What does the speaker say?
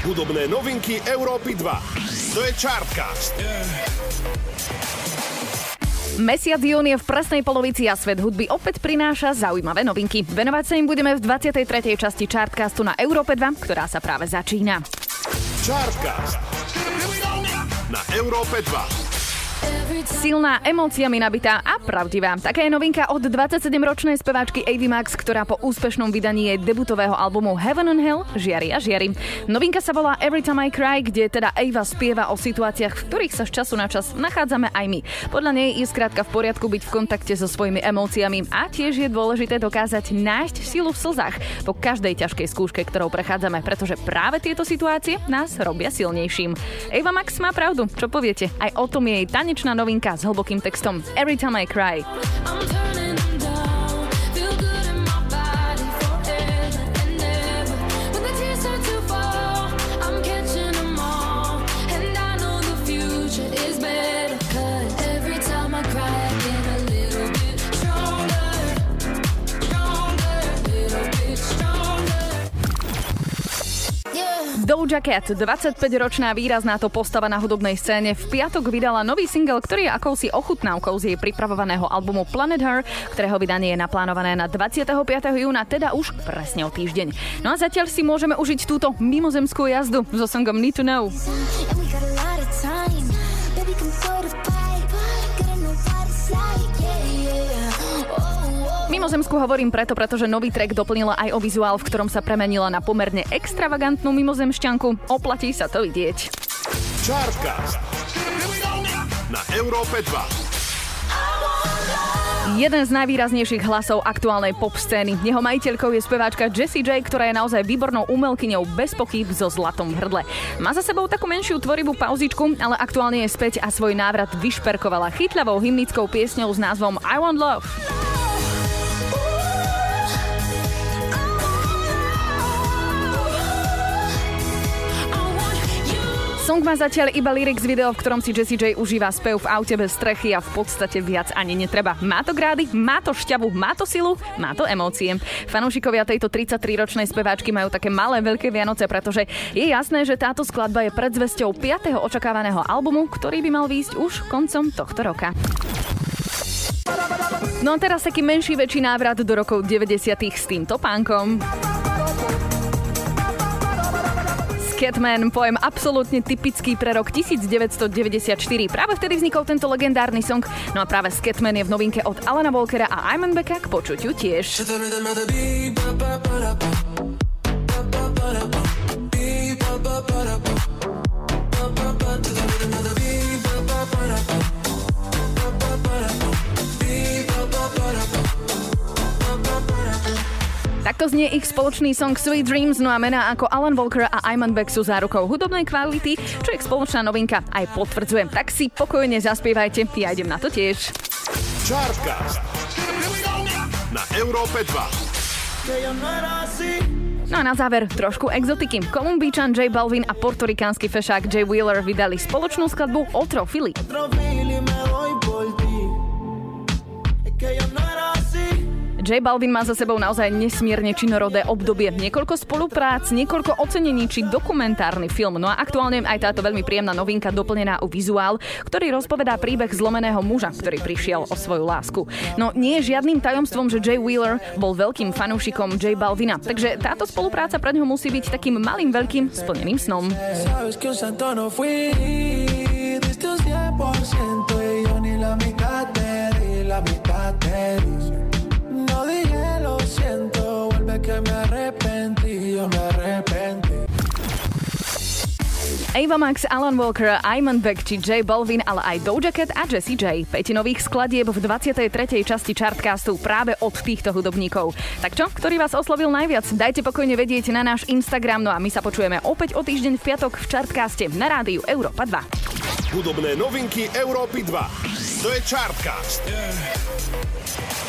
Hudobné novinky Európy 2. To je Chartcast. Mesiac jún je v presnej polovici a svet hudby opäť prináša zaujímavé novinky. Venovať sa im budeme v 23. časti Chartcastu na Európe 2, ktorá sa práve začína. Chartcast. Na Európe 2. Silná, emóciami nabitá a pravdivá. Taká je novinka od 27-ročnej speváčky Avy Max, ktorá po úspešnom vydaní jej debutového albumu Heaven and Hell žiari a žiari. Novinka sa volá Every Time I Cry, kde teda Ava spieva o situáciách, v ktorých sa z času na čas nachádzame aj my. Podľa nej je skrátka v poriadku byť v kontakte so svojimi emóciami a tiež je dôležité dokázať nájsť silu v slzách po každej ťažkej skúške, ktorou prechádzame, pretože práve tieto situácie nás robia silnejším. Ava Max má pravdu, čo poviete? Aj o tom je jej tanečná novinka s hlbokým textom Every Time I Cry. Doja Cat, 25-ročná výrazná to postava na hudobnej scéne, v piatok vydala nový single, ktorý je akousi ochutnávkou z jej pripravovaného albumu Planet Her, ktorého vydanie je naplánované na 25. júna, teda už presne o týždeň. No a zatiaľ si môžeme užiť túto mimozemskú jazdu so songom Need to Know. Mimozemsku hovorím preto, pretože nový track doplnila aj o vizuál, v ktorom sa premenila na pomerne extravagantnú mimozemšťanku. Oplatí sa to vidieť. Chartcast na Európe 2. Jeden z najvýraznejších hlasov aktuálnej pop scény. Jeho majiteľkou je speváčka Jessie J, ktorá je naozaj výbornou umelkyňou bez pochyb so zlatom v hrdle. Má za sebou takú menšiu tvorivú pauzičku, ale aktuálne je späť a svoj návrat vyšperkovala chytľavou hymnickou piesňou s názvom I Want Love. Song má zatiaľ iba lyrics video, v ktorom si Jessie J užíva spev v aute bez strechy a v podstate viac ani netreba. Má to grády, má to šťavu, má to silu, má to emócie. Fanúšikovia tejto 33-ročnej speváčky majú také malé veľké Vianoce, pretože je jasné, že táto skladba je predzvesťou 5. očakávaného albumu, ktorý by mal výjsť už koncom tohto roka. No a teraz taký menší väčší návrat do rokov 90. s týmto pánkom. Catman, pojem absolútne typický pre rok 1994. Práve vtedy vznikol tento legendárny song, no a práve Scatman je v novinke od Alana Walkera a Iman Becka k počuťu tiež. Takto znie ich spoločný song Sweet Dreams, no a mená ako Alan Walker a Iman Beck sú zárukou hudobnej kvality, čo ich spoločná novinka aj potvrdzujem. Tak si pokojne zaspievajte, ja idem na to tiež. Chartcast na Európe 2. No a na záver trošku exotiky. Kolumbíčan J Balvin a portorikánsky fešák J Wheeler vydali spoločnú skladbu Otro Fili. J Balvin má za sebou naozaj nesmierne činorodé obdobie. Niekoľko spoluprác, niekoľko ocenení či dokumentárny film. No a aktuálne aj táto veľmi príjemná novinka doplnená o vizuál, ktorý rozpovedá príbeh zlomeného muža, ktorý prišiel o svoju lásku. No nie je žiadnym tajomstvom, že Jay Wheeler bol veľkým fanúšikom J Balvina, takže táto spolupráca pre neho musí byť takým malým veľkým splneným snom. Ava Max, Alan Walker, Iman Beck či J Balvin, ale aj Doja Cat a Jessie J. 5 nových skladieb v 23. časti Chartcastu práve od týchto hudobníkov. Tak čo, ktorý vás oslovil najviac? Dajte pokojne vedieť na náš Instagram, no a my sa počujeme opäť o týždeň v piatok v Chartcaste na rádiu Európa 2. Hudobné novinky Európy 2. To je Chartcast. Yeah.